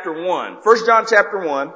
chapter 1. First John chapter 1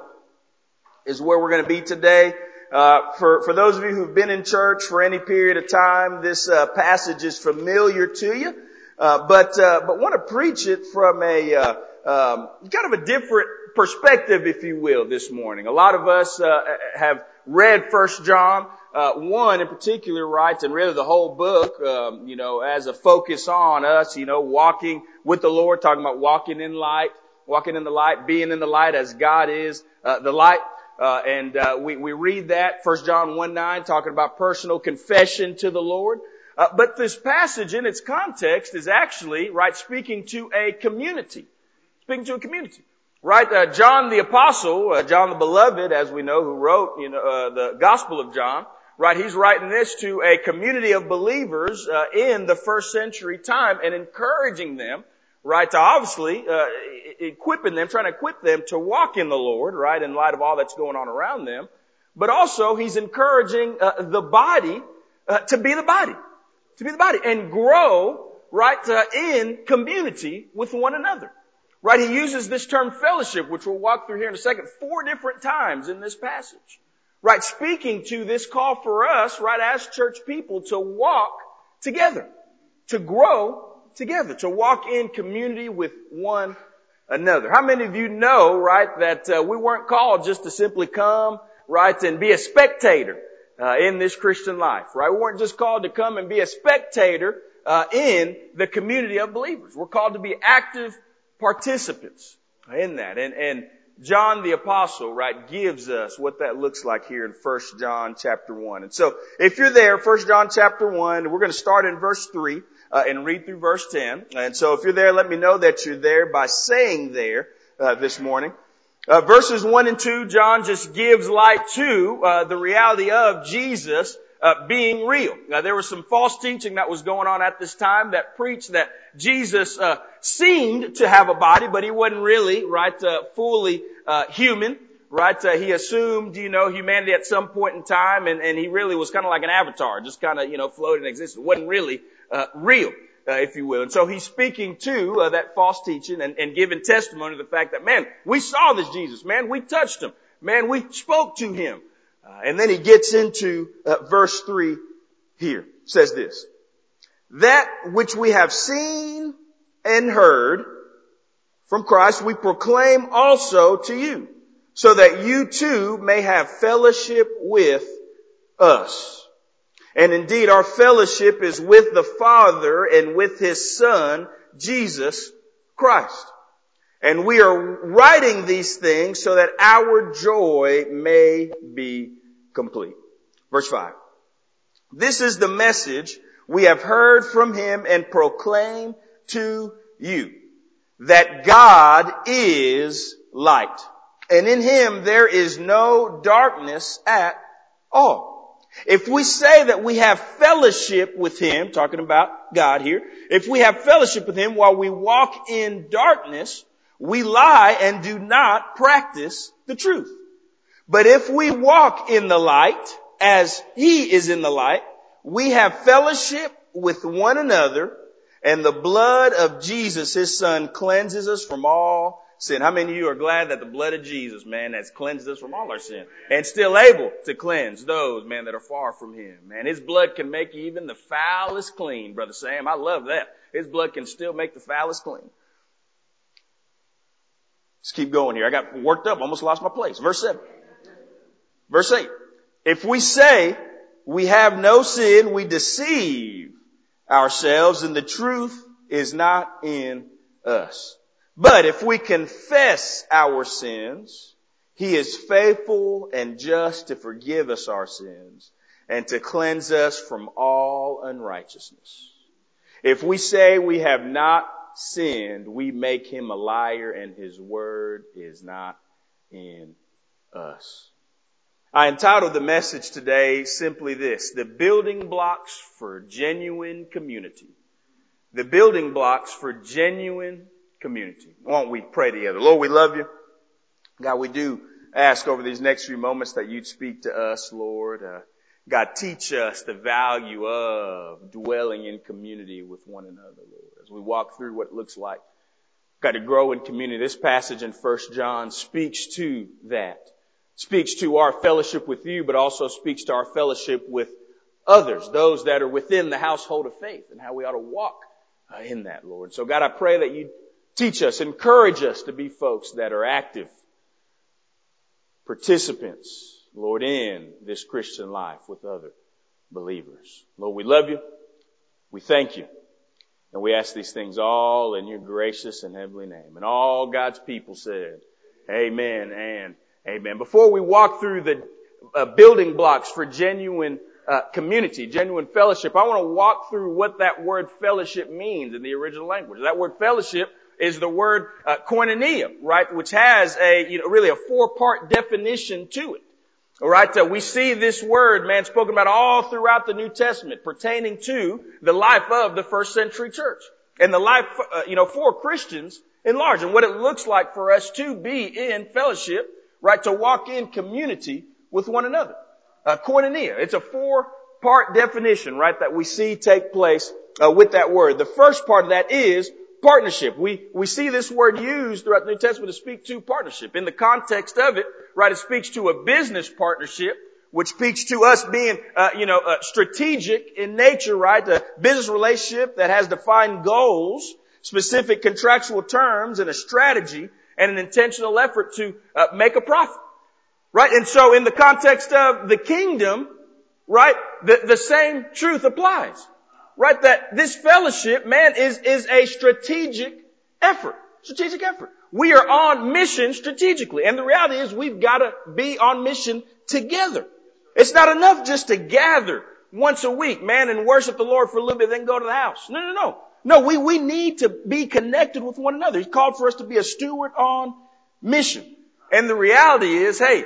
is where we're going to be today. Uh, for, for those of you who've been in church for any period of time, this uh, passage is familiar to you. Uh, but uh, but want to preach it from a uh, um, kind of a different perspective, if you will, this morning. A lot of us uh, have read First John one in particular, writes, and really the whole book, um, you know, as a focus on us, you know, walking with the Lord, talking about walking in light, walking in the light, being in the light as God is the light. Uh, and uh, we, we read that, 1 John 1 9, talking about personal confession to the Lord. Uh, but this passage in its context is actually, right, speaking to a community. Speaking to a community. Right, uh, John the apostle, uh, John the beloved, as we know, who wrote, you know, uh, the Gospel of John, right, he's writing this to a community of believers, uh, in the first century time and encouraging them, right, to obviously, uh, equipping them, trying to equip them to walk in the Lord, right, in light of all that's going on around them. But also, he's encouraging, the body, to be the body to be the body and grow, right, uh, in community with one another. Right? He uses this term fellowship, which we'll walk through here in a second, four different times in this passage. Right? Speaking to this call for us, right, as church people to walk together, to grow together, to walk in community with one another. How many of you know, right, that uh, we weren't called just to simply come, right, and be a spectator, uh, in this Christian life, right? We weren't just called to come and be a spectator uh, in the community of believers. We're called to be active participants in that. And, and John the apostle, right, gives us what that looks like here in 1 John chapter 1. And so, if you're there, 1 John chapter 1, we're going to start in verse 3 uh, and read through verse 10. And so if you're there, let me know that you're there by saying there uh, this morning. Uh, verses 1 and 2, John just gives light to uh, the reality of Jesus uh, being real. Now, there was some false teaching that was going on at this time that preached that Jesus uh, seemed to have a body, but he wasn't really, right, uh, fully uh, human. Right, he assumed, you know, humanity at some point in time, and, and he really was kind of like an avatar, just kind of, you know, floating in existence. wasn't really real uh, if you will. And so he's speaking to uh, that false teaching and, and giving testimony to the fact that, man, we saw this Jesus. Man, we touched him. Man, we spoke to him. Uh, and then he gets into uh, verse 3 here. It says this. That which we have seen and heard from Christ we proclaim also to you, so that you too may have fellowship with us. And indeed, our fellowship is with the Father and with His Son, Jesus Christ. And we are writing these things so that our joy may be complete. Verse 5. This is the message we have heard from Him and proclaim to you. That God is light. And in Him there is no darkness at all. If we say that we have fellowship with Him, talking about God here, if we have fellowship with Him while we walk in darkness, we lie and do not practice the truth. But if we walk in the light, as He is in the light, we have fellowship with one another, and the blood of Jesus, His Son, cleanses us from all sin. How many of you are glad that the blood of Jesus, man, has cleansed us from all our sin and still able to cleanse those, man, that are far from Him, man. His blood can make even the foulest clean, Brother Sam. I love that. His blood can still make the foulest clean. Let's keep going here. I got worked up, almost lost my place. Verse 7. Verse 8. If we say we have no sin, we deceive ourselves and the truth is not in us. But if we confess our sins, He is faithful and just to forgive us our sins and to cleanse us from all unrighteousness. If we say we have not sinned, we make Him a liar and His word is not in us. I entitled the message today simply this, the building blocks for genuine community. The building blocks for genuine community. Won't we pray together? Lord, we love you. God, we do ask over these next few moments that you'd speak to us, Lord. Uh, God, teach us the value of dwelling in community with one another, Lord, as we walk through what it looks like, got to grow in community. This passage in 1 John speaks to that. Speaks to our fellowship with you, but also speaks to our fellowship with others, those that are within the household of faith and how we ought to walk uh, in that, Lord. So God, I pray that you teach us, encourage us to be folks that are active participants, Lord, in this Christian life with other believers. Lord, we love you. We thank you. And we ask these things all in your gracious and heavenly name. And all God's people said, Amen and Amen. Before we walk through the uh, building blocks for genuine uh, community, genuine fellowship, I want to walk through what that word fellowship means in the original language. That word fellowship is the word uh, koinonia, right, which has a you know really a four-part definition to it. All right, uh, we see this word, man, spoken about all throughout the New Testament, pertaining to the life of the first century church and the life, uh, you know, for Christians in large, and what it looks like for us to be in fellowship, right, to walk in community with one another. Uh, koinonia, it's a four-part definition, right, that we see take place uh, with that word. The first part of that is partnership. We, we see this word used throughout the New Testament to speak to partnership. In the context of it, right, it speaks to a business partnership, which speaks to us being, uh, you know, uh, strategic in nature, right? A business relationship that has defined goals, specific contractual terms, and a strategy, and an intentional effort to uh, make a profit. Right? And so in the context of the kingdom, right, the, the same truth applies right, that this fellowship, man, is, is a strategic effort. Strategic effort. We are on mission strategically. And the reality is we've got to be on mission together. It's not enough just to gather once a week, man, and worship the Lord for a little bit, then go to the house. No, no, no. No, we, we need to be connected with one another. He called for us to be a steward on mission. And the reality is, hey,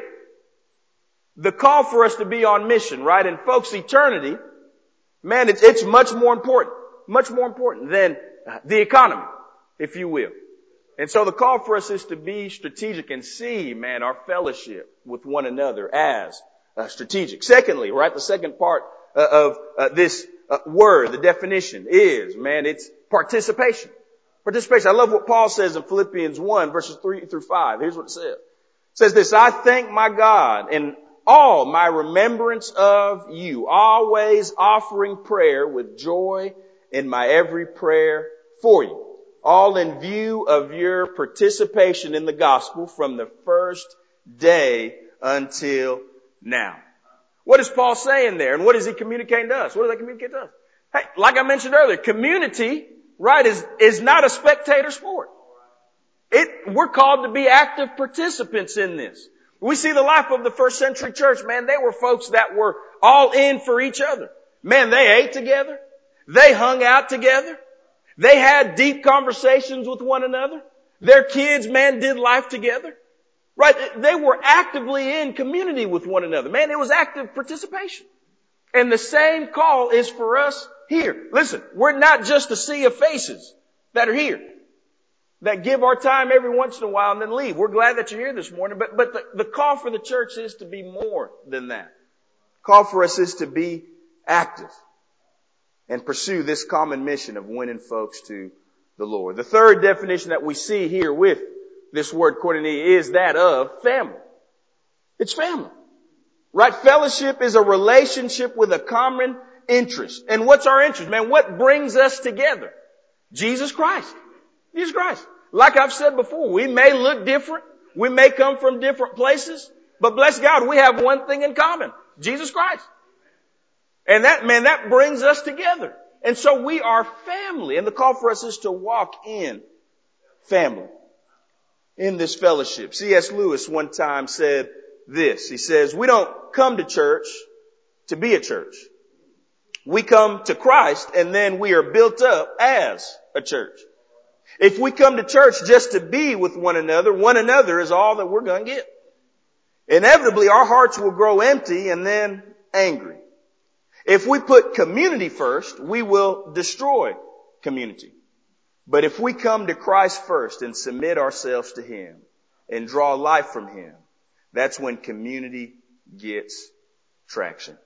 the call for us to be on mission, right? And folks, eternity Man, it's, it's much more important, much more important than the economy, if you will. And so the call for us is to be strategic and see, man, our fellowship with one another as uh, strategic. Secondly, right, the second part uh, of uh, this uh, word, the definition is, man, it's participation. Participation. I love what Paul says in Philippians 1 verses 3 through 5. Here's what it says. It says this, I thank my God and all my remembrance of you, always offering prayer with joy in my every prayer for you, all in view of your participation in the gospel from the first day until now. What is Paul saying there? And what is he communicating to us? What does that communicate to us? Hey, like I mentioned earlier, community, right, is, is not a spectator sport. It, we're called to be active participants in this. We see the life of the first century church, man, they were folks that were all in for each other. Man, they ate together. They hung out together. They had deep conversations with one another. Their kids, man, did life together. Right? They were actively in community with one another. Man, it was active participation. And the same call is for us here. Listen, we're not just a sea of faces that are here that give our time every once in a while and then leave. We're glad that you're here this morning, but, but the, the call for the church is to be more than that. Call for us is to be active and pursue this common mission of winning folks to the Lord. The third definition that we see here with this word koinonia is that of family. It's family. Right? Fellowship is a relationship with a common interest. And what's our interest, man? What brings us together? Jesus Christ. Jesus Christ. Like I've said before, we may look different. We may come from different places, but bless God, we have one thing in common. Jesus Christ. And that, man, that brings us together. And so we are family. And the call for us is to walk in family. In this fellowship. C.S. Lewis one time said this. He says, we don't come to church to be a church. We come to Christ and then we are built up as a church. If we come to church just to be with one another, one another is all that we're going to get. Inevitably, our hearts will grow empty and then angry. If we put community first, we will destroy community. But if we come to Christ first and submit ourselves to Him and draw life from Him, that's when community gets traction.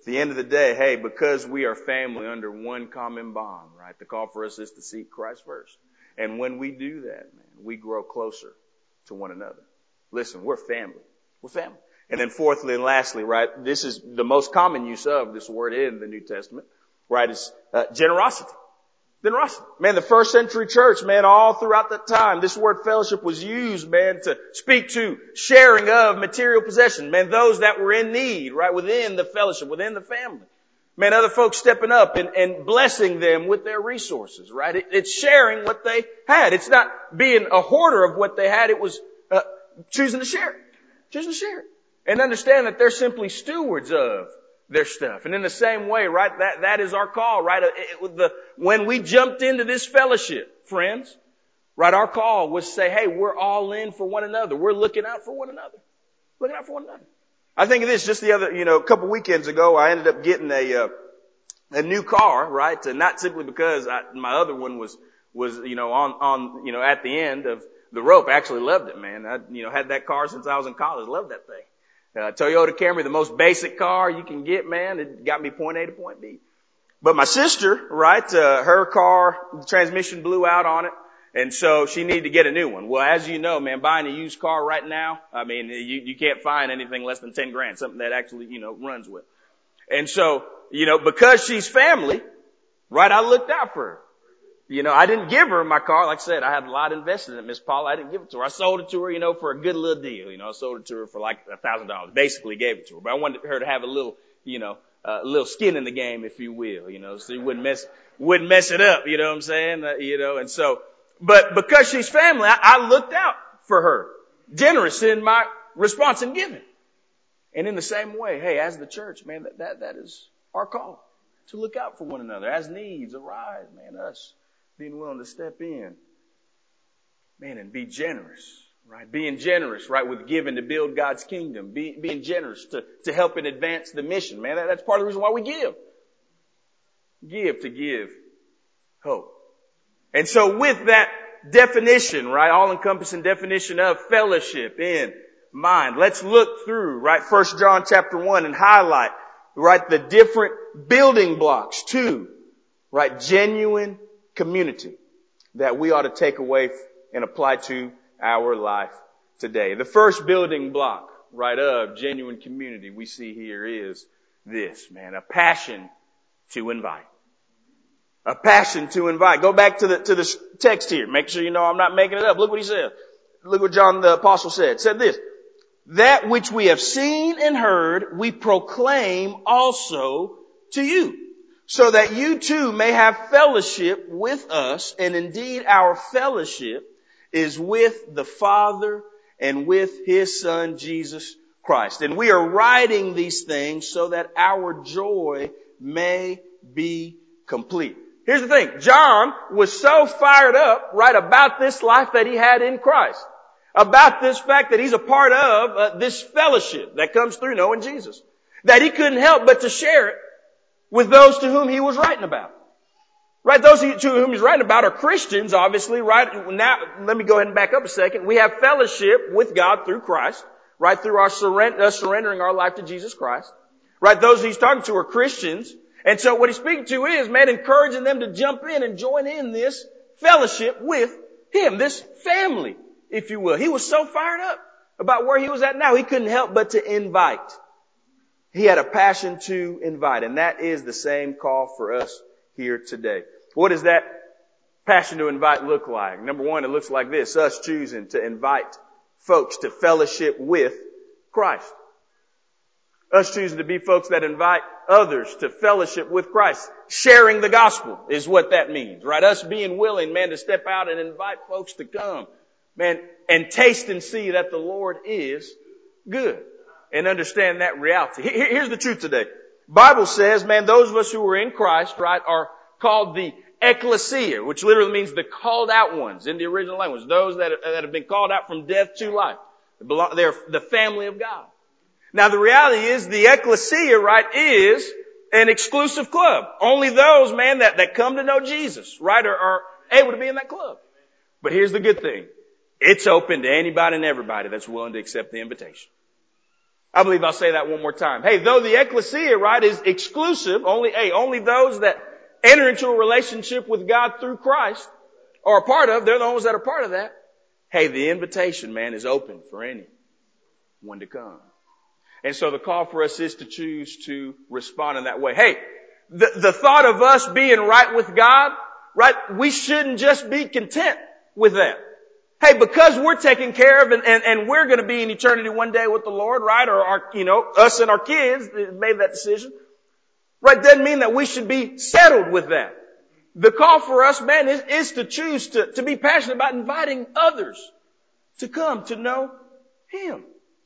At the end of the day, hey, because we are family under one common bond, right? The call for us is to seek Christ first And when we do that, man, we grow closer to one another. Listen, we're family. We're family. And then fourthly and lastly, right, this is the most common use of this word in the New Testament, right, is uh, generosity. Generosity. Man, the first century church, man, all throughout that time, this word fellowship was used, man, to speak to sharing of material possession. Man, those that were in need, right, within the fellowship, within the family. Man, other folks stepping up and, and blessing them with their resources, right? It, it's sharing what they had. It's not being a hoarder of what they had. It was uh, choosing to share. Choosing to share. And understand that they're simply stewards of their stuff. And in the same way, right, that, that is our call, right? It, it, the, when we jumped into this fellowship, friends, right, our call was to say, hey, we're all in for one another. We're looking out for one another. Looking out for one another. I think of this just the other, you know, a couple weekends ago, I ended up getting a, uh, a new car, right? And not simply because I, my other one was, was, you know, on, on, you know, at the end of the rope. I actually loved it, man. I, you know, had that car since I was in college. Loved that thing. Uh, Toyota Camry, the most basic car you can get, man. It got me point A to point B. But my sister, right, uh, her car, the transmission blew out on it. And so she needed to get a new one. Well, as you know, man, buying a used car right now, I mean, you, you can't find anything less than 10 grand, something that actually, you know, runs with. And so, you know, because she's family, right, I looked out for her. You know, I didn't give her my car. Like I said, I had a lot invested in it, Miss Paula. I didn't give it to her. I sold it to her, you know, for a good little deal. You know, I sold it to her for like a thousand dollars. Basically gave it to her. But I wanted her to have a little, you know, a uh, little skin in the game, if you will, you know, so you wouldn't mess, wouldn't mess it up, you know what I'm saying? Uh, you know, and so, but because she's family, I, I looked out for her. Generous in my response and giving. And in the same way, hey, as the church, man, that, that, that is our call to look out for one another. As needs arise, man, us being willing to step in, man, and be generous, right? Being generous, right, with giving to build God's kingdom. Be, being generous to, to help and advance the mission, man. That, that's part of the reason why we give. Give to give hope. And so with that definition, right, all-encompassing definition of fellowship in mind, let's look through, right, First John chapter 1 and highlight, right, the different building blocks to, right, genuine community that we ought to take away and apply to our life today. The first building block, right, of genuine community we see here is this, man, a passion to invite. A passion to invite. Go back to the, to the text here. Make sure you know I'm not making it up. Look what he said. Look what John the apostle said. Said this. That which we have seen and heard, we proclaim also to you. So that you too may have fellowship with us. And indeed our fellowship is with the Father and with His Son Jesus Christ. And we are writing these things so that our joy may be complete. Here's the thing. John was so fired up, right, about this life that he had in Christ. About this fact that he's a part of uh, this fellowship that comes through knowing Jesus. That he couldn't help but to share it with those to whom he was writing about. Right? Those to whom he's writing about are Christians, obviously, right? Now, let me go ahead and back up a second. We have fellowship with God through Christ, right? Through our surrender, surrendering our life to Jesus Christ. Right? Those he's talking to are Christians and so what he's speaking to is, man, encouraging them to jump in and join in this fellowship with him, this family, if you will. He was so fired up about where he was at now, he couldn't help but to invite. He had a passion to invite, and that is the same call for us here today. What does that passion to invite look like? Number one, it looks like this, us choosing to invite folks to fellowship with Christ. Us choosing to be folks that invite others to fellowship with Christ. Sharing the gospel is what that means, right? Us being willing, man, to step out and invite folks to come, man, and taste and see that the Lord is good and understand that reality. Here's the truth today. Bible says, man, those of us who are in Christ, right, are called the ecclesia, which literally means the called out ones in the original language. Those that, that have been called out from death to life. They're the family of God. Now the reality is the ecclesia, right, is an exclusive club. Only those, man, that, that come to know Jesus, right, are, are able to be in that club. But here's the good thing. It's open to anybody and everybody that's willing to accept the invitation. I believe I'll say that one more time. Hey, though the ecclesia, right, is exclusive, only, hey, only those that enter into a relationship with God through Christ are a part of, they're the ones that are part of that. Hey, the invitation, man, is open for anyone to come. And so the call for us is to choose to respond in that way. Hey, the, the thought of us being right with God, right, we shouldn't just be content with that. Hey, because we're taken care of and, and, and we're going to be in eternity one day with the Lord, right? Or our, you know, us and our kids made that decision. Right? Doesn't mean that we should be settled with that. The call for us, man, is, is to choose to, to be passionate about inviting others to come to know Him.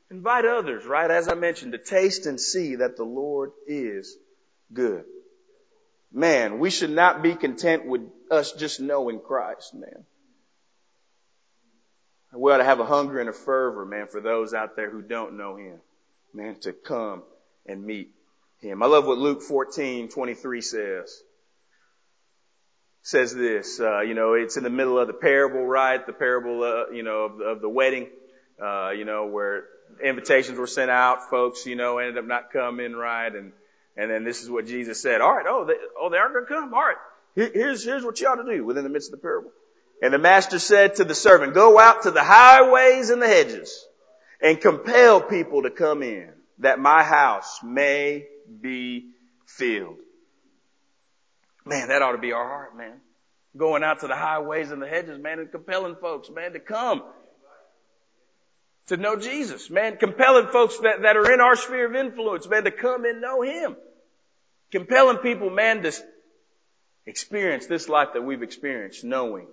Invite others, right? As I mentioned, to taste and see that the Lord is good. Man, we should not be content with us just knowing Christ, man. We ought to have a hunger and a fervor, man, for those out there who don't know Him, man, to come and meet Him. I love what Luke 14, 23 says. Says this, uh, you know, it's in the middle of the parable, right? The parable, uh, you know, of, of the wedding, uh, you know, where invitations were sent out, folks, you know, ended up not coming, right? And, and then this is what Jesus said. All right, oh, they, oh, they aren't going to come. All right, here's, here's what you ought to do within the midst of the parable. And the master said to the servant, go out to the highways and the hedges and compel people to come in that my house may be filled. Man, that ought to be our heart, man. Going out to the highways and the hedges, man, and compelling folks, man, to come to know Jesus, man, compelling folks that, that are in our sphere of influence, man, to come and know Him. Compelling people, man, to experience this life that we've experienced, knowing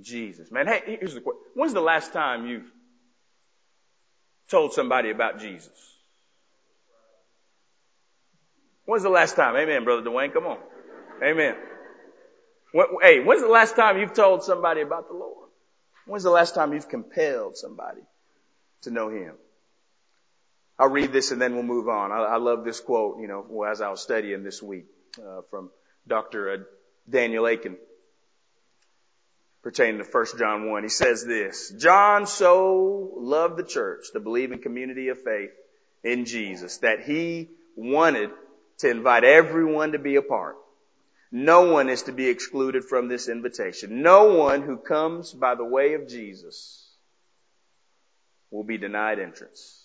Jesus. Man, hey, here's the question. When's the last time you've told somebody about Jesus? When's the last time? Amen, Brother Dwayne. Come on. Amen. Hey, when's the last time you've told somebody about the Lord? When's the last time you've compelled somebody to know Him? I'll read this and then we'll move on. I, I love this quote, you know, as I was studying this week, uh, from Dr. Uh, Daniel Akin pertaining to 1 John 1. He says this, John so loved the church, the believing community of faith in Jesus, that he wanted to invite everyone to be a part. No one is to be excluded from this invitation. No one who comes by the way of Jesus will be denied entrance.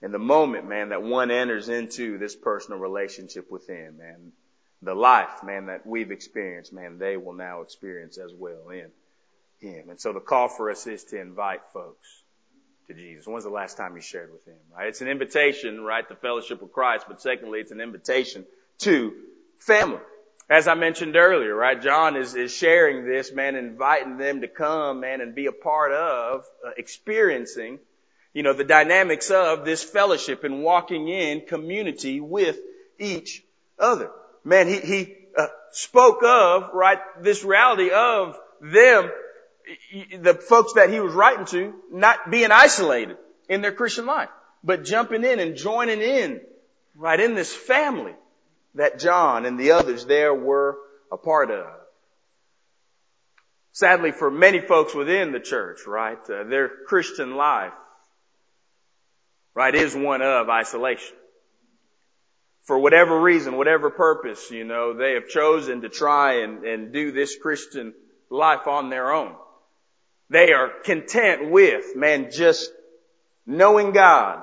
In the moment, man, that one enters into this personal relationship with him, man, the life, man, that we've experienced, man, they will now experience as well in him. And so the call for us is to invite folks to Jesus. When's the last time you shared with him, right? It's an invitation, right, to fellowship with Christ, but secondly, it's an invitation to family. As I mentioned earlier, right, John is, is sharing this, man, inviting them to come, man, and be a part of, uh, experiencing, you know, the dynamics of this fellowship and walking in community with each other. Man, he, he uh, spoke of, right, this reality of them, the folks that he was writing to, not being isolated in their Christian life, but jumping in and joining in, right, in this family that John and the others there were a part of. Sadly, for many folks within the church, right, uh, their Christian life, right, is one of isolation. For whatever reason, whatever purpose, you know, they have chosen to try and, and do this Christian life on their own. They are content with, man, just knowing God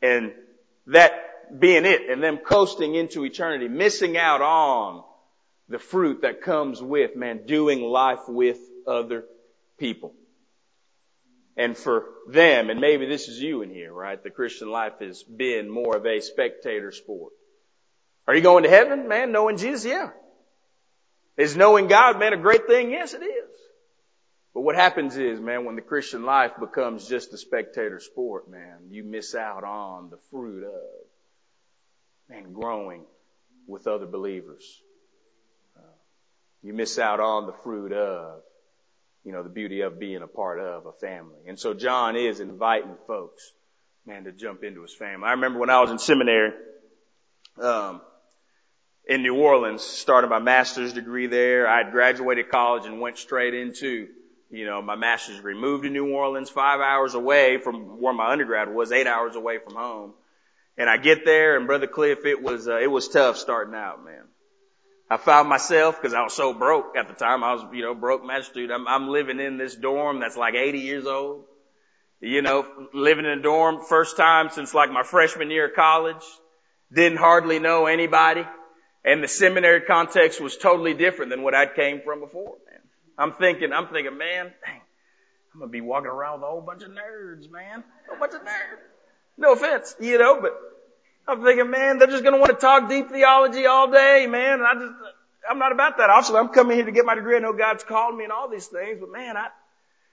and that being it and them coasting into eternity, missing out on the fruit that comes with, man, doing life with other people. And for them, and maybe this is you in here, right? The Christian life has been more of a spectator sport. Are you going to heaven, man, knowing Jesus? Yeah. Is knowing God, man, a great thing? Yes, it is. But what happens is, man, when the Christian life becomes just a spectator sport, man, you miss out on the fruit of and growing with other believers. Uh, you miss out on the fruit of, you know, the beauty of being a part of a family. And so John is inviting folks, man, to jump into his family. I remember when I was in seminary, um, in New Orleans, started my master's degree there. I had graduated college and went straight into, you know, my master's degree. Moved to New Orleans, five hours away from where my undergrad was, eight hours away from home. And I get there and brother Cliff, it was, uh, it was tough starting out, man. I found myself, because I was so broke at the time, I was, you know, broke student. I'm, I'm living in this dorm that's like 80 years old. You know, living in a dorm, first time since like my freshman year of college. Didn't hardly know anybody. And the seminary context was totally different than what I'd came from before, man. I'm thinking, I'm thinking, man, dang, I'm gonna be walking around with a whole bunch of nerds, man. A bunch of nerds. No offense, you know, but I'm thinking, man, they're just going to want to talk deep theology all day, man. And I just, I'm not about that. Obviously, I'm coming here to get my degree. I know God's called me and all these things, but man, I,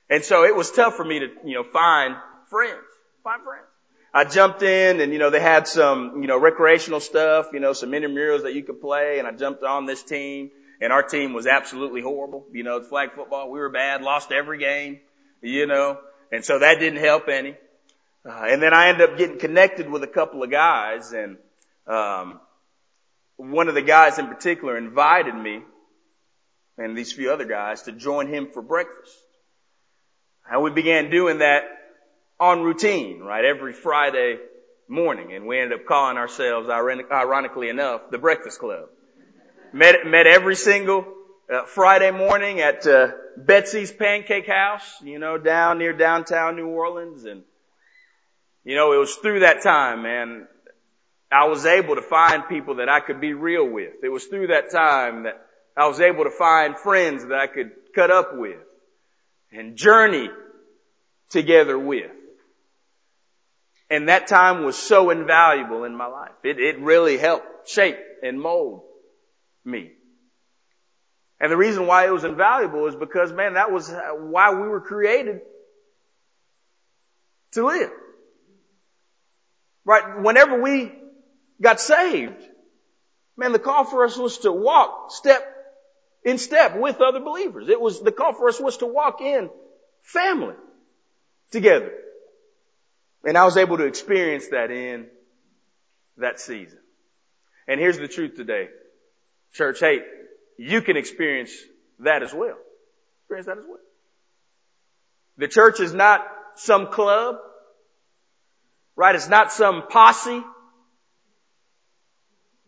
and so it was tough for me to, you know, find friends, find friends. I jumped in and, you know, they had some, you know, recreational stuff, you know, some intramurals that you could play and I jumped on this team and our team was absolutely horrible. You know, it's flag football. We were bad, lost every game, you know, and so that didn't help any. Uh, and then I ended up getting connected with a couple of guys and, um, one of the guys in particular invited me and these few other guys to join him for breakfast. And we began doing that on routine, right? Every Friday morning. And we ended up calling ourselves, ironically enough, the Breakfast Club. met, met every single uh, Friday morning at uh, Betsy's Pancake House, you know, down near downtown New Orleans. And you know, it was through that time, man, I was able to find people that I could be real with. It was through that time that I was able to find friends that I could cut up with and journey together with. And that time was so invaluable in my life. It, it really helped shape and mold me. And the reason why it was invaluable is because, man, that was why we were created to live. Right? Whenever we got saved, man, the call for us was to walk step in step with other believers. It was, the call for us was to walk in family together. And I was able to experience that in that season. And here's the truth today. Church, hey, you can experience that as well. Experience that as well. The church is not some club. Right? It's not some posse.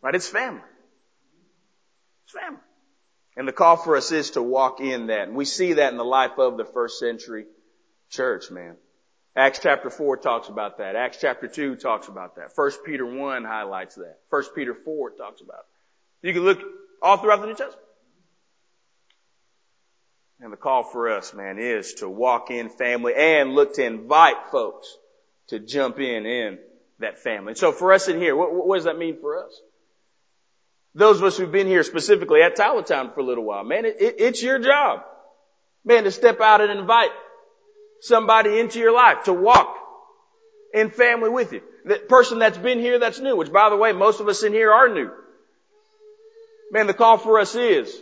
Right? It's family. It's family. And the call for us is to walk in that. And we see that in the life of the first century church, man. Acts chapter 4 talks about that. Acts chapter 2 talks about that. 1 Peter 1 highlights that. 1 Peter 4 talks about it. You can look all throughout the New Testament. And the call for us, man, is to walk in family and look to invite folks to jump in in that family. So for us in here, what, what does that mean for us? Those of us who've been here specifically at Tower Town for a little while, man, it, it, it's your job, man, to step out and invite somebody into your life to walk in family with you. The person that's been here that's new, which by the way, most of us in here are new. Man, the call for us is,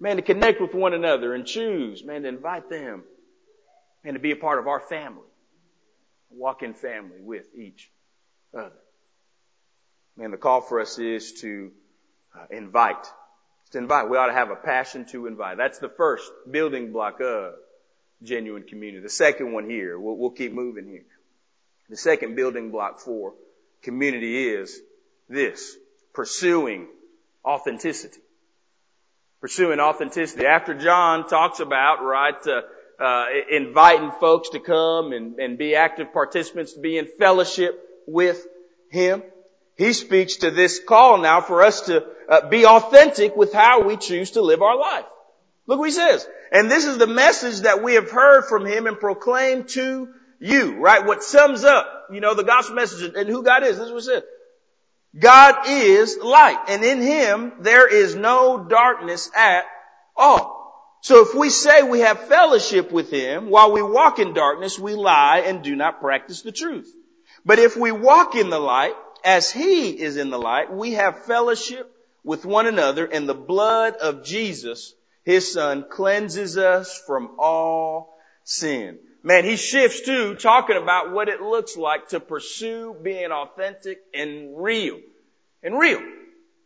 man, to connect with one another and choose, man, to invite them and to be a part of our family walk in family with each other. Man, the call for us is to uh, invite. To invite. We ought to have a passion to invite. That's the first building block of genuine community. The second one here, we'll, we'll keep moving here. The second building block for community is this, pursuing authenticity. Pursuing authenticity. After John talks about, right, uh, uh, inviting folks to come and, and be active participants, to be in fellowship with Him. He speaks to this call now for us to uh, be authentic with how we choose to live our life. Look what he says. And this is the message that we have heard from him and proclaimed to you, right? What sums up, you know, the gospel message and who God is. This is what it says. God is light and in him there is no darkness at all. So if we say we have fellowship with Him while we walk in darkness, we lie and do not practice the truth. But if we walk in the light, as He is in the light, we have fellowship with one another and the blood of Jesus, His Son, cleanses us from all sin. Man, he shifts to talking about what it looks like to pursue being authentic and real. And real.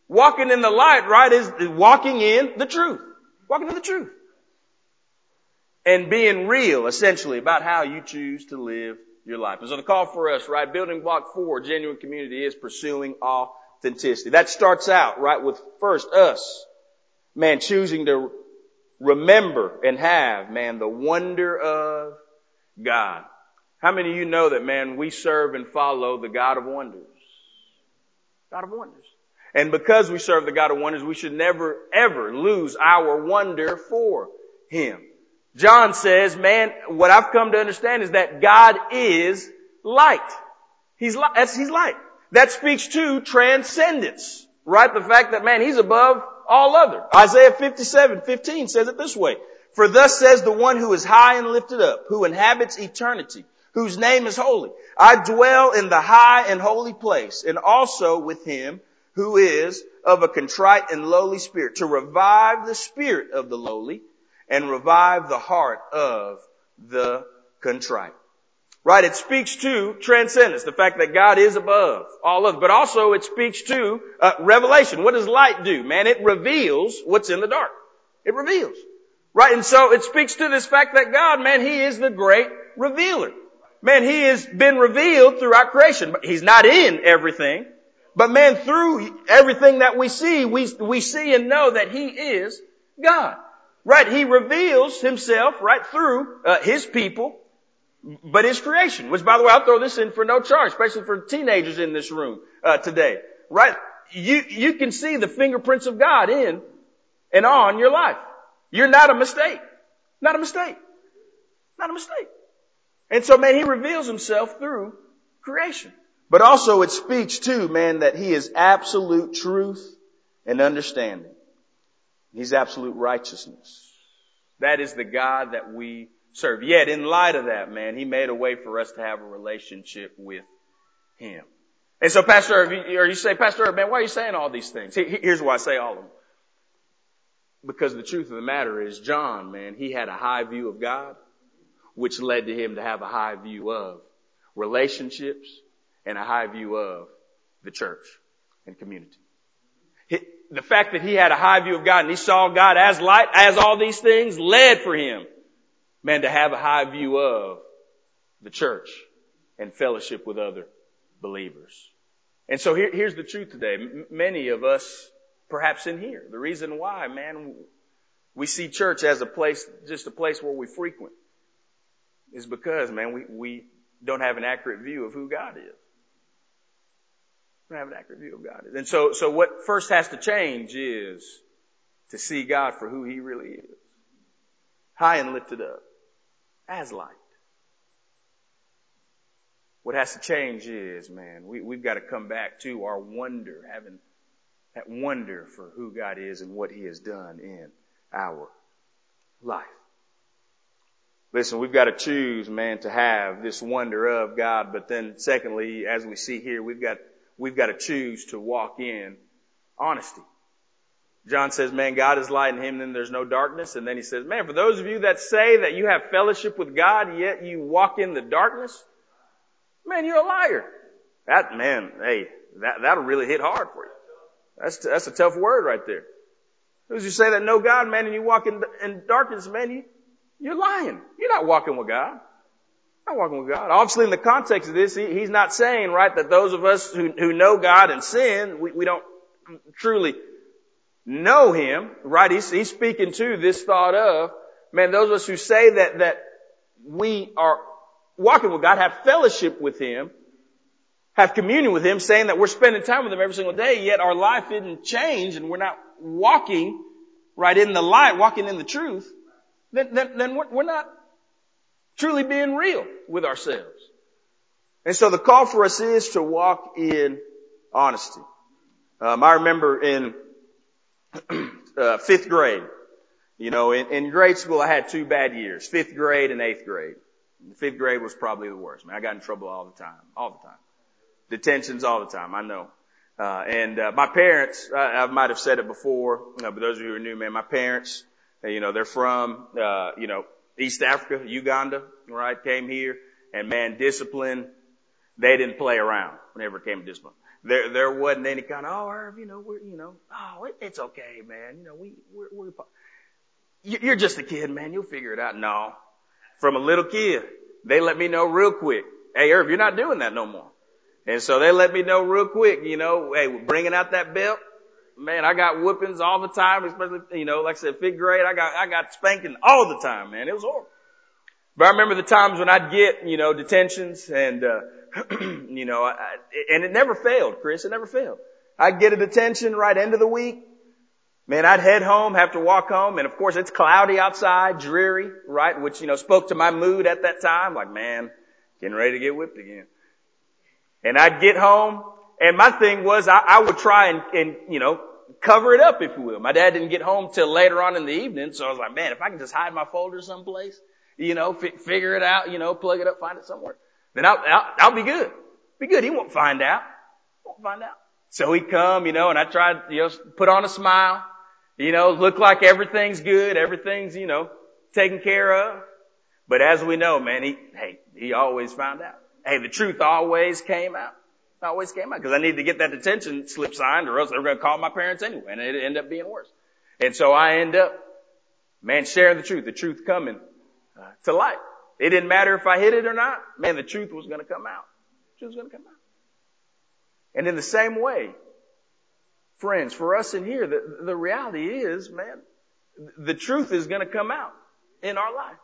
Walking in the light, right, is walking in the truth. Walking in the truth and being real, essentially, about how you choose to live your life. And so the call for us, right, building block for, genuine community is pursuing authenticity. That starts out, right, with first us, man, choosing to remember and have, man, the wonder of God. How many of you know that, man, we serve and follow the God of wonders? God of wonders. And because we serve the God of wonders, we should never, ever lose our wonder for Him. John says, man, what I've come to understand is that God is light. He's light. That's, he's light. That speaks to transcendence, right? The fact that, man, He's above all other. Isaiah 57, 15 says it this way. For thus says the one who is high and lifted up, who inhabits eternity, whose name is holy. I dwell in the high and holy place, and also with him who is of a contrite and lowly spirit, to revive the spirit of the lowly and revive the heart of the contrite. Right? It speaks to transcendence, the fact that God is above all of, but also it speaks to uh, revelation. What does light do? Man, it reveals what's in the dark. It reveals. Right? And so it speaks to this fact that God, man, He is the great revealer. Man, He has been revealed throughout creation, but He's not in everything. But man, through everything that we see, we, we see and know that He is God. Right? He reveals Himself right through uh, His people, but His creation. Which, by the way, I'll throw this in for no charge, especially for teenagers in this room uh, today. Right? You you can see the fingerprints of God in and on your life. You're not a mistake. Not a mistake. Not a mistake. And so, man, He reveals Himself through creation. But also it speaks too, man, that he is absolute truth and understanding. He's absolute righteousness. That is the God that we serve. Yet in light of that, man, he made a way for us to have a relationship with him. And so Pastor, or you say, Pastor, man, why are you saying all these things? Here's why I say all of them. Because the truth of the matter is John, man, he had a high view of God, which led to him to have a high view of relationships, and a high view of the church and community. The fact that he had a high view of God and he saw God as light, as all these things, led for him, man, to have a high view of the church and fellowship with other believers. And so here, here's the truth today. M- many of us, perhaps in here, the reason why, man, we see church as a place, just a place where we frequent, is because, man, we, we don't have an accurate view of who God is have an accurate view of God. And so, so what first has to change is to see God for who He really is. High and lifted up. As light. What has to change is, man, we, we've got to come back to our wonder, having that wonder for who God is and what He has done in our life. Listen, we've got to choose, man, to have this wonder of God, but then secondly, as we see here, we've got we've got to choose to walk in honesty. John says, man, God is light in him, then there's no darkness. And then he says, man, for those of you that say that you have fellowship with God, yet you walk in the darkness, man, you're a liar. That, man, hey, that, that'll really hit hard for you. That's, that's a tough word right there. Those you say that know God, man, and you walk in, in darkness, man, you, you're lying. You're not walking with God. Not walking with God. Obviously, in the context of this, he, he's not saying, right, that those of us who, who know God and sin, we, we don't truly know Him, right? He's, he's speaking to this thought of, man, those of us who say that, that we are walking with God, have fellowship with Him, have communion with Him, saying that we're spending time with Him every single day, yet our life didn't change and we're not walking right in the light, walking in the truth, then, then, then we're, we're not Truly being real with ourselves. And so the call for us is to walk in honesty. Um, I remember in uh, fifth grade, you know, in, in, grade school I had two bad years, fifth grade and eighth grade. fifth grade was probably the worst. Man, I got in trouble all the time, all the time. Detentions all the time, I know. Uh, and uh, my parents, I, I might have said it before, uh, but those of you who are new, man, my parents, you know, they're from, uh, you know, East Africa, Uganda, right, came here, and man, discipline, they didn't play around whenever it came to discipline. There, there wasn't any kind of, oh, Irv, you know, we're, you know, oh, it, it's okay, man. You know, we, we're, we're, you're just a kid, man. You'll figure it out. No. From a little kid, they let me know real quick. Hey, Irv, you're not doing that no more. And so they let me know real quick, you know, hey, we're bringing out that belt, man, I got whoopings all the time, especially, you know, like I said, fifth grade, I got, I got spanking all the time, man. It was horrible. But I remember the times when I'd get, you know, detentions and, uh, you know, I, and it never failed, Chris. It never failed. I'd get a detention right end of the week. Man, I'd head home, have to walk home, and of course it's cloudy outside, dreary, right? Which, you know, spoke to my mood at that time. Like, man, getting ready to get whipped again. And I'd get home, and my thing was I, I would try and, and, you know, cover it up, if you will. My dad didn't get home till later on in the evening, so I was like, man, if I can just hide my folder someplace, you know, f- figure it out, you know, plug it up, find it somewhere, then I'll, I'll, I'll be good. Be good. He won't find out. Won't find out. So he'd come, you know, and I tried, you know, put on a smile, you know, look like everything's good, everything's, you know, taken care of. But as we know, man, he, hey, he always found out. Hey, the truth always came out. Always came out because I needed to get that detention slip signed or else they were going to call my parents anyway and it ended up being worse. And so I end up, man, sharing the truth, the truth coming uh, to light. It didn't matter if I hid it or not. Man, the truth was going to come out. The truth was going to come out. And in the same way, friends, for us in here, the, the reality is, man, the truth is going to come out in our life.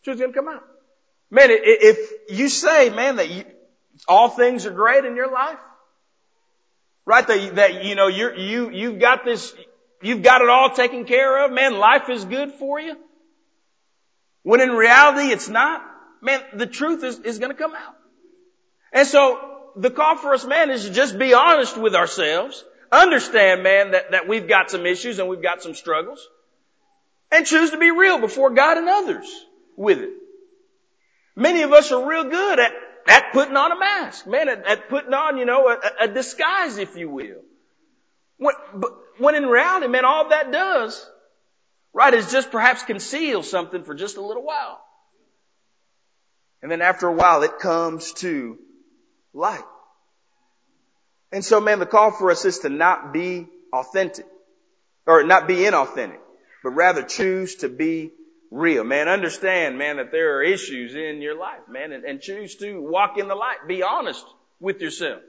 The truth is going to come out. Man, if you say, man, that you, all things are great in your life, right? That, that you know, you're, you, you've got this, you've got it all taken care of. Man, life is good for you. When in reality, it's not. Man, the truth is, is to come out. And so, the call for us, man, is to just be honest with ourselves. Understand, man, that, that we've got some issues and we've got some struggles. And choose to be real before God and others with it. Many of us are real good at, at putting on a mask, man, at, at putting on, you know, a, a, disguise, if you will. When, when in reality, man, all that does, right, is just perhaps conceal something for just a little while. And then after a while, it comes to light. And so, man, the call for us is to not be authentic, or not be inauthentic, but rather choose to be real. Man, understand, man, that there are issues in your life, man, and, and choose to walk in the light. Be honest with yourself.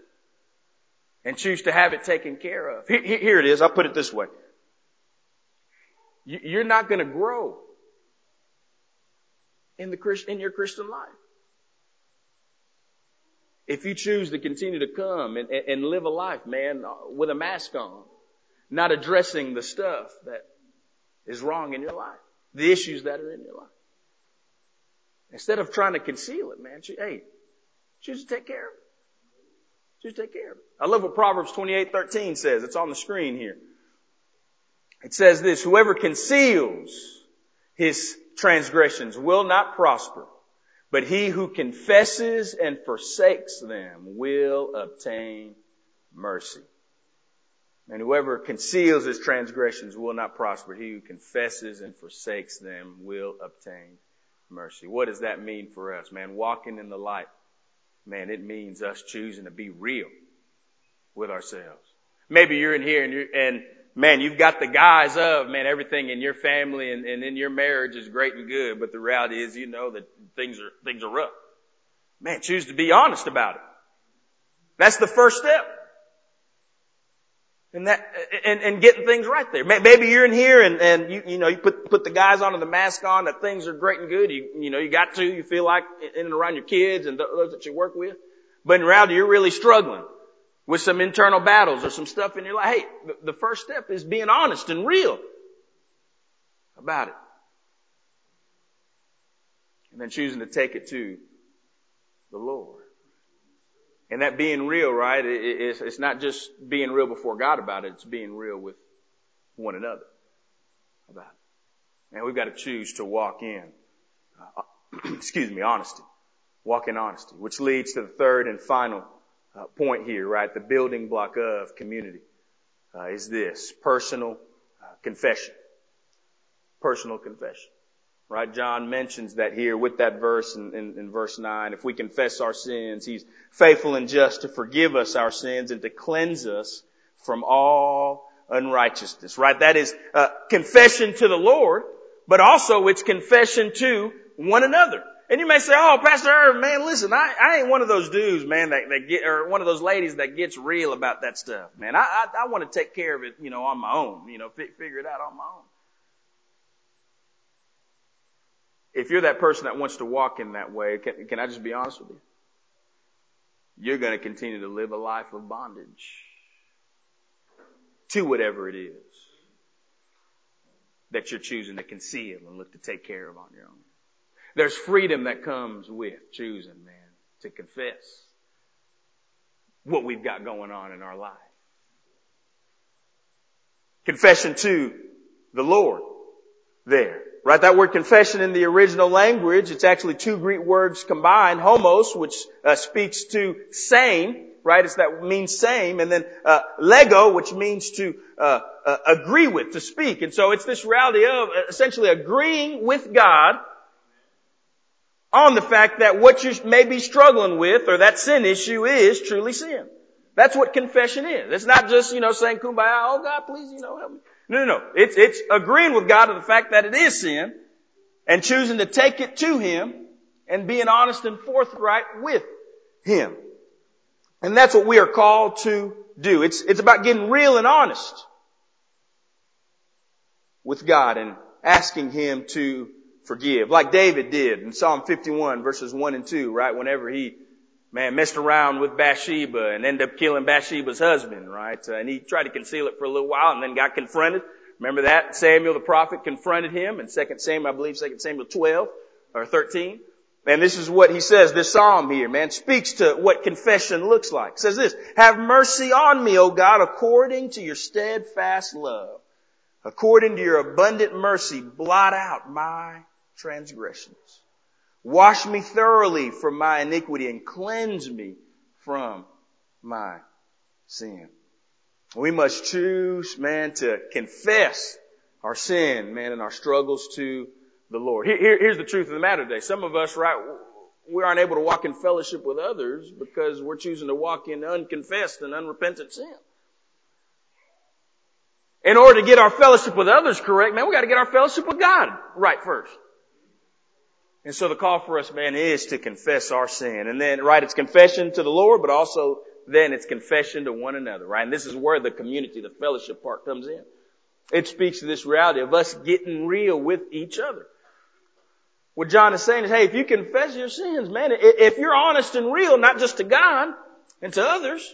And choose to have it taken care of. Here, here it is. I'll put it this way. You're not going to grow in the in your Christian life. If you choose to continue to come and, and live a life, man, with a mask on, not addressing the stuff that is wrong in your life the issues that are in your life. Instead of trying to conceal it, man, she, hey, choose to take care of it. Choose to take care of it. I love what Proverbs 28:13 says. It's on the screen here. It says this, whoever conceals his transgressions will not prosper, but he who confesses and forsakes them will obtain mercy. And whoever conceals his transgressions will not prosper. He who confesses and forsakes them will obtain mercy. What does that mean for us, man? Walking in the light. Man, it means us choosing to be real with ourselves. Maybe you're in here and you're, and man, you've got the guise of, man, everything in your family and, and in your marriage is great and good, but the reality is you know that things are, things are rough. Man, choose to be honest about it. That's the first step. And that, and, and getting things right there. Maybe you're in here and, and you, you know, you put, put the guise on and the mask on that things are great and good. You, you know, you got to, you feel like in and around your kids and those that you work with. But in reality, you're really struggling with some internal battles or some stuff in your life. Hey, the first step is being honest and real about it. And then choosing to take it to the Lord. And that being real, right, it's not just being real before God about it, it's being real with one another about it. And we've got to choose to walk in, uh, excuse me, honesty. Walk in honesty, which leads to the third and final uh, point here, right? The building block of community uh, is this personal uh, confession. Personal confession. Right? John mentions that here with that verse in, in, in, verse 9. If we confess our sins, He's faithful and just to forgive us our sins and to cleanse us from all unrighteousness. Right? That is uh, confession to the Lord, but also it's confession to one another. And you may say, oh, Pastor Irv, man, listen, I, I ain't one of those dudes, man, that, that get, or one of those ladies that gets real about that stuff, man. I, I, I want to take care of it, you know, on my own, you know, f- figure it out on my own. If you're that person that wants to walk in that way, can, can I just be honest with you? You're going to continue to live a life of bondage to whatever it is that you're choosing to conceal and look to take care of on your own. There's freedom that comes with choosing, man, to confess what we've got going on in our life. Confession to the Lord there. Right? That word confession in the original language, it's actually two Greek words combined. Homos, which uh, speaks to same, right? It's that means same. And then uh, lego, which means to uh, uh agree with, to speak. And so it's this reality of uh, essentially agreeing with God on the fact that what you may be struggling with or that sin issue is truly sin. That's what confession is. It's not just, you know, saying kumbaya, oh God, please, you know, help me. No, no, no. It's, it's agreeing with God to the fact that it is sin and choosing to take it to Him and being honest and forthright with Him. And that's what we are called to do. It's, it's about getting real and honest with God and asking Him to forgive, like David did in Psalm 51 verses 1 and 2, right? Whenever he, man, messed around with Bathsheba and ended up killing Bathsheba's husband, right? Uh, and he tried to conceal it for a little while and then got confronted. Remember that? Samuel the prophet confronted him in 2 Samuel, I believe 2 Samuel 12 or 13. And this is what he says, this psalm here, man, speaks to what confession looks like. It says this, have mercy on me, O God, according to your steadfast love. According to your abundant mercy, blot out my transgressions. Wash me thoroughly from my iniquity and cleanse me from my sin. We must choose, man, to confess our sin, man, and our struggles to the Lord. Here, here, here's the truth of the matter today. Some of us, right, we aren't able to walk in fellowship with others because we're choosing to walk in unconfessed and unrepentant sin. In order to get our fellowship with others correct, man, we gotta get our fellowship with God right first. And so the call for us, man, is to confess our sin. And then, right, it's confession to the Lord, but also then it's confession to one another, right? And this is where the community, the fellowship part comes in. It speaks to this reality of us getting real with each other. What John is saying is, hey, if you confess your sins, man, if you're honest and real, not just to God and to others,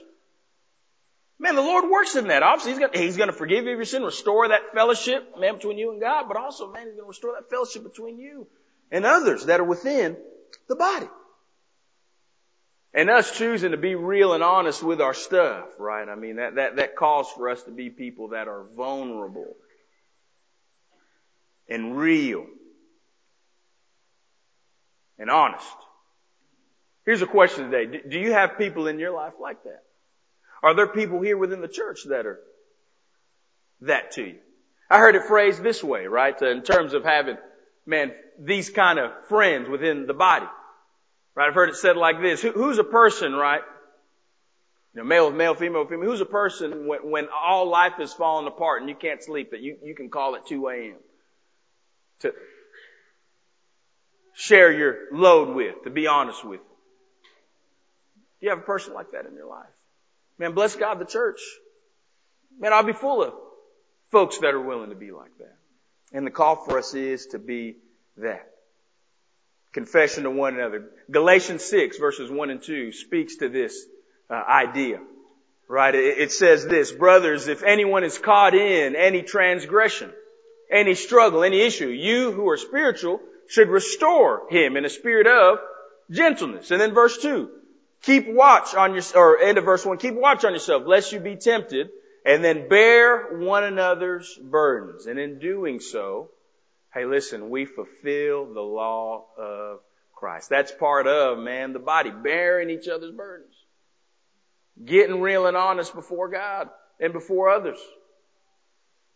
man, the Lord works in that. Obviously, He's gonna, He's gonna forgive you of your sin, restore that fellowship, man, between you and God, but also, man, He's gonna restore that fellowship between you and others that are within the body. And us choosing to be real and honest with our stuff, right? I mean, that, that, that calls for us to be people that are vulnerable and real and honest. Here's a question today. Do you have people in your life like that? Are there people here within the church that are that to you? I heard it phrased this way, right? Uh, in terms of having man, these kind of friends within the body. Right? I've heard it said like this. Who, who's a person, right? You know, male, male, female, female. Who's a person when, when all life is falling apart and you can't sleep that you, you can call at 2 a.m. to share your load with, to be honest with. Do you have a person like that in your life? Man, bless God, the church. Man, I'll be full of folks that are willing to be like that. And the call for us is to be that. Confession to one another. Galatians 6 verses 1 and 2 speaks to this uh, idea. Right? It, it says this, brothers, if anyone is caught in any transgression, any struggle, any issue, you who are spiritual should restore him in a spirit of gentleness. And then verse 2, keep watch on your, or end of verse 1, keep watch on yourself lest you be tempted and then bear one another's burdens. And in doing so, hey listen, we fulfill the law of Christ. That's part of, man, the body, bearing each other's burdens. Getting real and honest before God and before others.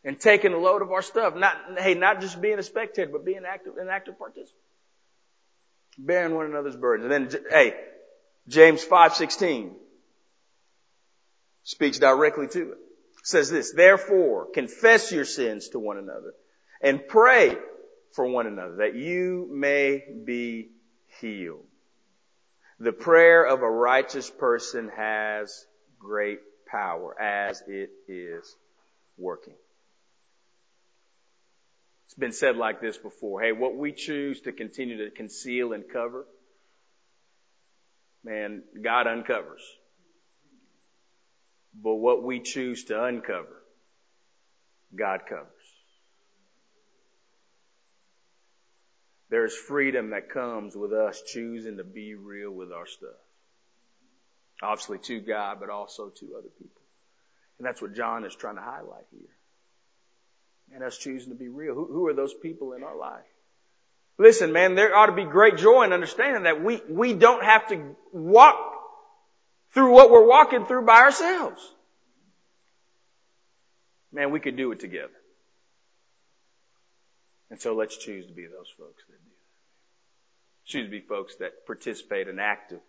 And taking a load of our stuff. Not, hey, not just being a spectator, but being active, an active participant. Bearing one another's burdens. And then, hey, James 5.16 speaks directly to it says this, therefore confess your sins to one another and pray for one another that you may be healed. The prayer of a righteous person has great power as it is working. It's been said like this before. Hey, what we choose to continue to conceal and cover, man, God uncovers. But what we choose to uncover, God covers. There's freedom that comes with us choosing to be real with our stuff. Obviously to God, but also to other people. And that's what John is trying to highlight here and us choosing to be real. Who, who are those people in our life? Listen, man, there ought to be great joy in understanding that we, we don't have to walk through what we're walking through by ourselves. Man, we could do it together. And so let's choose to be those folks that do. Choose to be folks that participate in active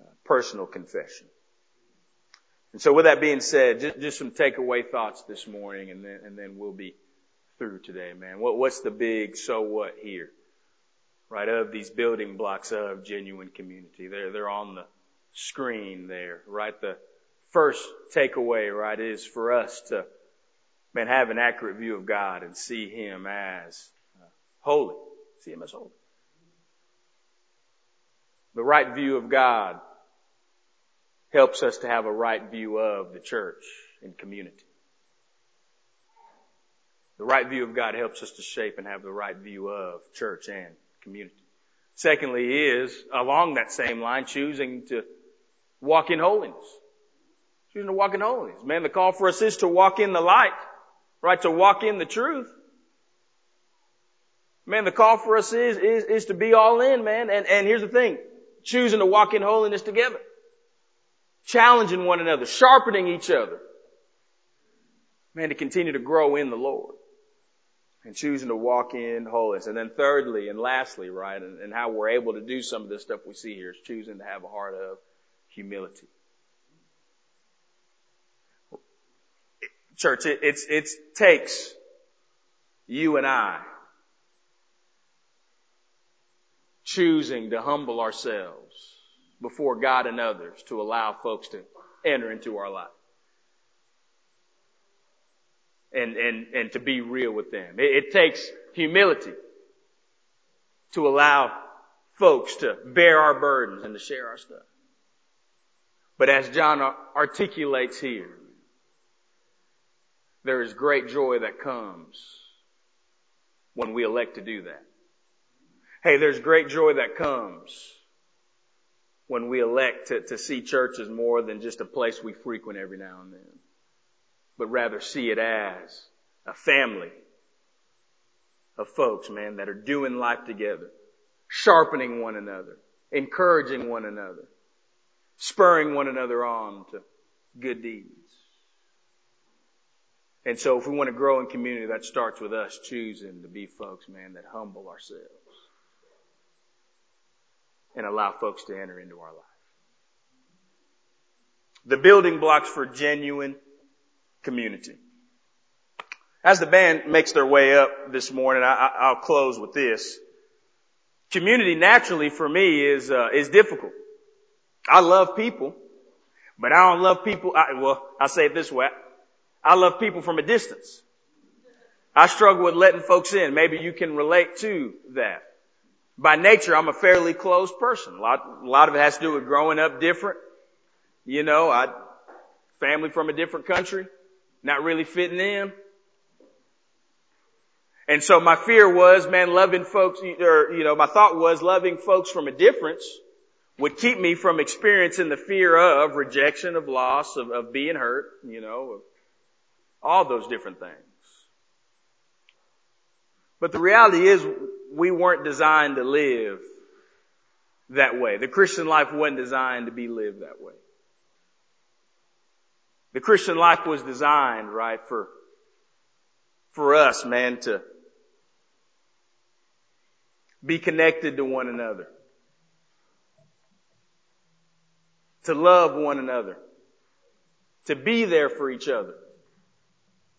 uh, personal confession. And so with that being said, just, just some takeaway thoughts this morning and then, and then we'll be through today, man. What, what's the big so what here? Right, of these building blocks of genuine community. They're, they're on the screen there, right? The first takeaway, right, is for us to, man, have an accurate view of God and see Him as uh, holy. See Him as holy. The right view of God helps us to have a right view of the church and community. The right view of God helps us to shape and have the right view of church and community. Secondly is, along that same line, choosing to walk in holiness. Choosing to walk in holiness. Man, the call for us is to walk in the light, right? To walk in the truth. Man, the call for us is, is, is to be all in, man. And, and here's the thing. Choosing to walk in holiness together. Challenging one another, sharpening each other. Man, to continue to grow in the Lord and choosing to walk in holiness. And then thirdly and lastly, right, and, and, how we're able to do some of this stuff we see here is choosing to have a heart of humility. Church, it, it's, it takes you and I choosing to humble ourselves before God and others to allow folks to enter into our life and, and, and to be real with them. It, it takes humility to allow folks to bear our burdens and to share our stuff. But as John articulates here, there is great joy that comes when we elect to do that. Hey, there's great joy that comes when we elect to, to see church as more than just a place we frequent every now and then but rather see it as a family of folks, man, that are doing life together, sharpening one another, encouraging one another, spurring one another on to good deeds. And so if we want to grow in community, that starts with us choosing to be folks, man, that humble ourselves and allow folks to enter into our life. The building blocks for genuine community. As the band makes their way up this morning, I, will close with this. Community naturally for me is uh, is difficult. I love people, but I don't love people. I, well, I say it this way: I love people from a distance. I struggle with letting folks in. Maybe you can relate to that. By nature, I'm a fairly closed person. A lot, a lot of it has to do with growing up different. You know, I family from a different country not really fitting in. And so my fear was, man, loving folks, or, you know, my thought was loving folks from a difference would keep me from experiencing the fear of rejection, of loss, of, of being hurt, you know, of all those different things. But the reality is we weren't designed to live that way. The Christian life wasn't designed to be lived that way. The Christian life was designed, right, for, for us, man, to be connected to one another. To love one another. To be there for each other.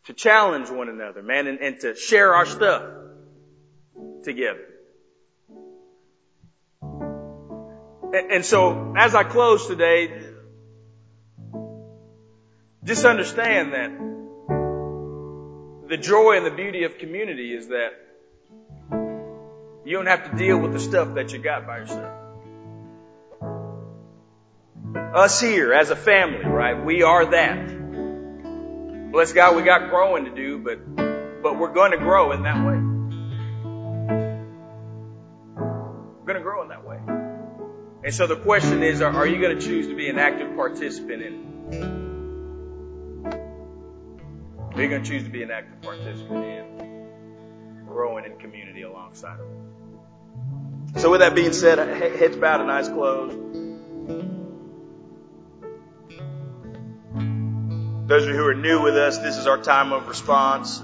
To challenge one another, man, and, and to share our stuff together. And so, as I close today, just understand that the joy and the beauty of community is that you don't have to deal with the stuff that you got by yourself. Us here as a family, right? We are that. Bless God, we got growing to do, but, but we're going to grow in that way. We're going to grow in that way. And so the question is, are, are you going to choose to be an active participant in? Are you going to choose to be an active participant in growing in community alongside of? So with that being said, heads bowed and eyes closed. Those of you who are new with us, this is our time of response.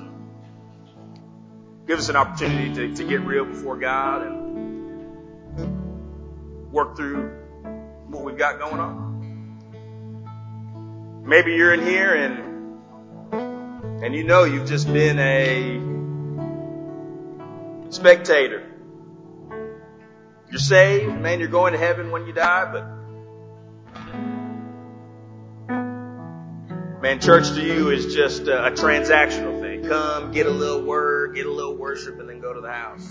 Give us an opportunity to, to get real before God and work through what we've got going on. Maybe you're in here and and you know you've just been a spectator. You're saved, man, you're going to heaven when you die, but Man, church to you is just a, a transactional thing. Come, get a little word, get a little worship, and then go to the house.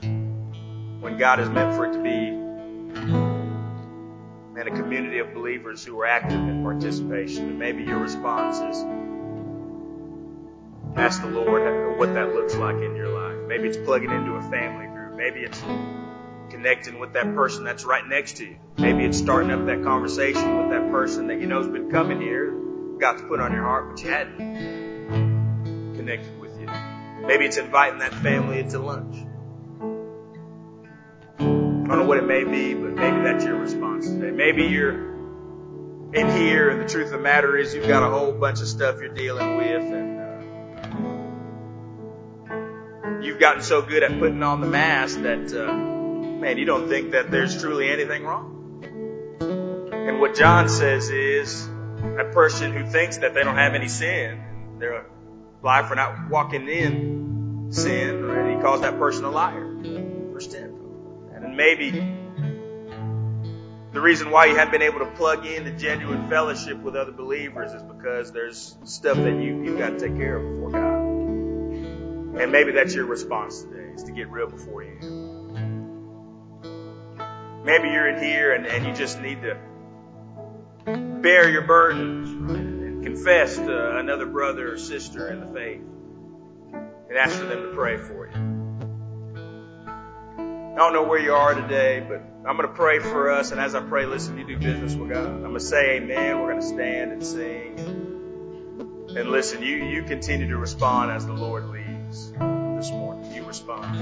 When God is meant for it to be, man, a community of believers who are active in participation. And maybe your response is, ask the Lord what that looks like in your life. Maybe it's plugging into a family group. Maybe it's connecting with that person that's right next to you. Maybe it's starting up that conversation with that person that you know has been coming here to put on your heart, but you hadn't connected with you. Maybe it's inviting that family into lunch. I don't know what it may be, but maybe that's your response today. Maybe you're in here and the truth of the matter is you've got a whole bunch of stuff you're dealing with and uh, you've gotten so good at putting on the mask that, uh, man, you don't think that there's truly anything wrong. And what John says is, a person who thinks that they don't have any sin, they're for not walking in sin, and he calls that person a liar. Verse 10. And maybe the reason why you haven't been able to plug in into genuine fellowship with other believers is because there's stuff that you, you've got to take care of before God. And maybe that's your response today, is to get real before you. Maybe you're in here and, and you just need to bear your burdens and confess to another brother or sister in the faith and ask for them to pray for you. I don't know where you are today, but I'm going to pray for us. And as I pray, listen, you do business with God. I'm going to say amen. We're going to stand and sing. And listen, you, you continue to respond as the Lord leads this morning. You respond.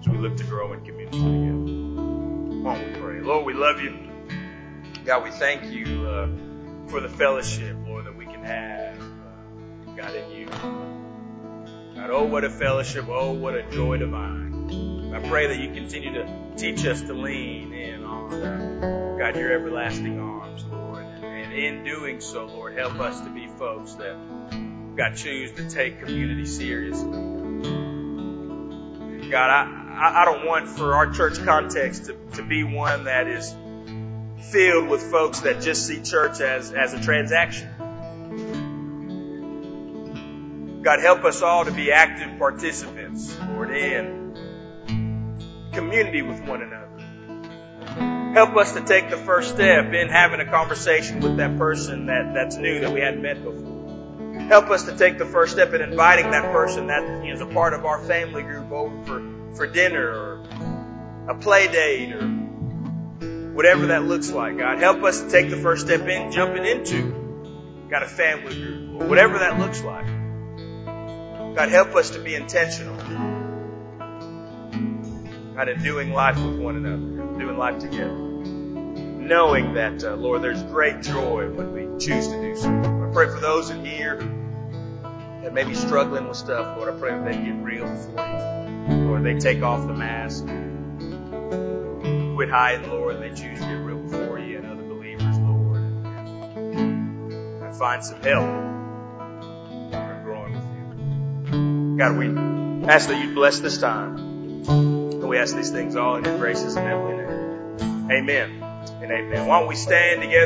As we look to grow in community together. Come on, we pray. Lord, we love you. God, we thank you uh, for the fellowship, Lord, that we can have, uh, God, in you. God, oh, what a fellowship. Oh, what a joy divine. I pray that you continue to teach us to lean in on, uh, God, your everlasting arms, Lord. And in doing so, Lord, help us to be folks that, God, choose to take community seriously. God, I, I don't want for our church context to, to be one that is filled with folks that just see church as, as a transaction. God, help us all to be active participants, Lord, in community with one another. Help us to take the first step in having a conversation with that person that, that's new that we hadn't met before. Help us to take the first step in inviting that person that is a part of our family group over for, for dinner or a play date or whatever that looks like. God, help us to take the first step in jumping into, got a family group, or whatever that looks like. God, help us to be intentional. God, in doing life with one another, doing life together. Knowing that, uh, Lord, there's great joy when we choose to do so. I pray for those in here that may be struggling with stuff, Lord. I pray that they get real before you. Lord, they take off the mask quit hiding, Lord, and they choose to get real before you and other believers, Lord, and find some help in growing with you. God, we ask that you bless this time. And we ask these things all in your gracious and heavenly name. Amen and amen. Why don't we stand together?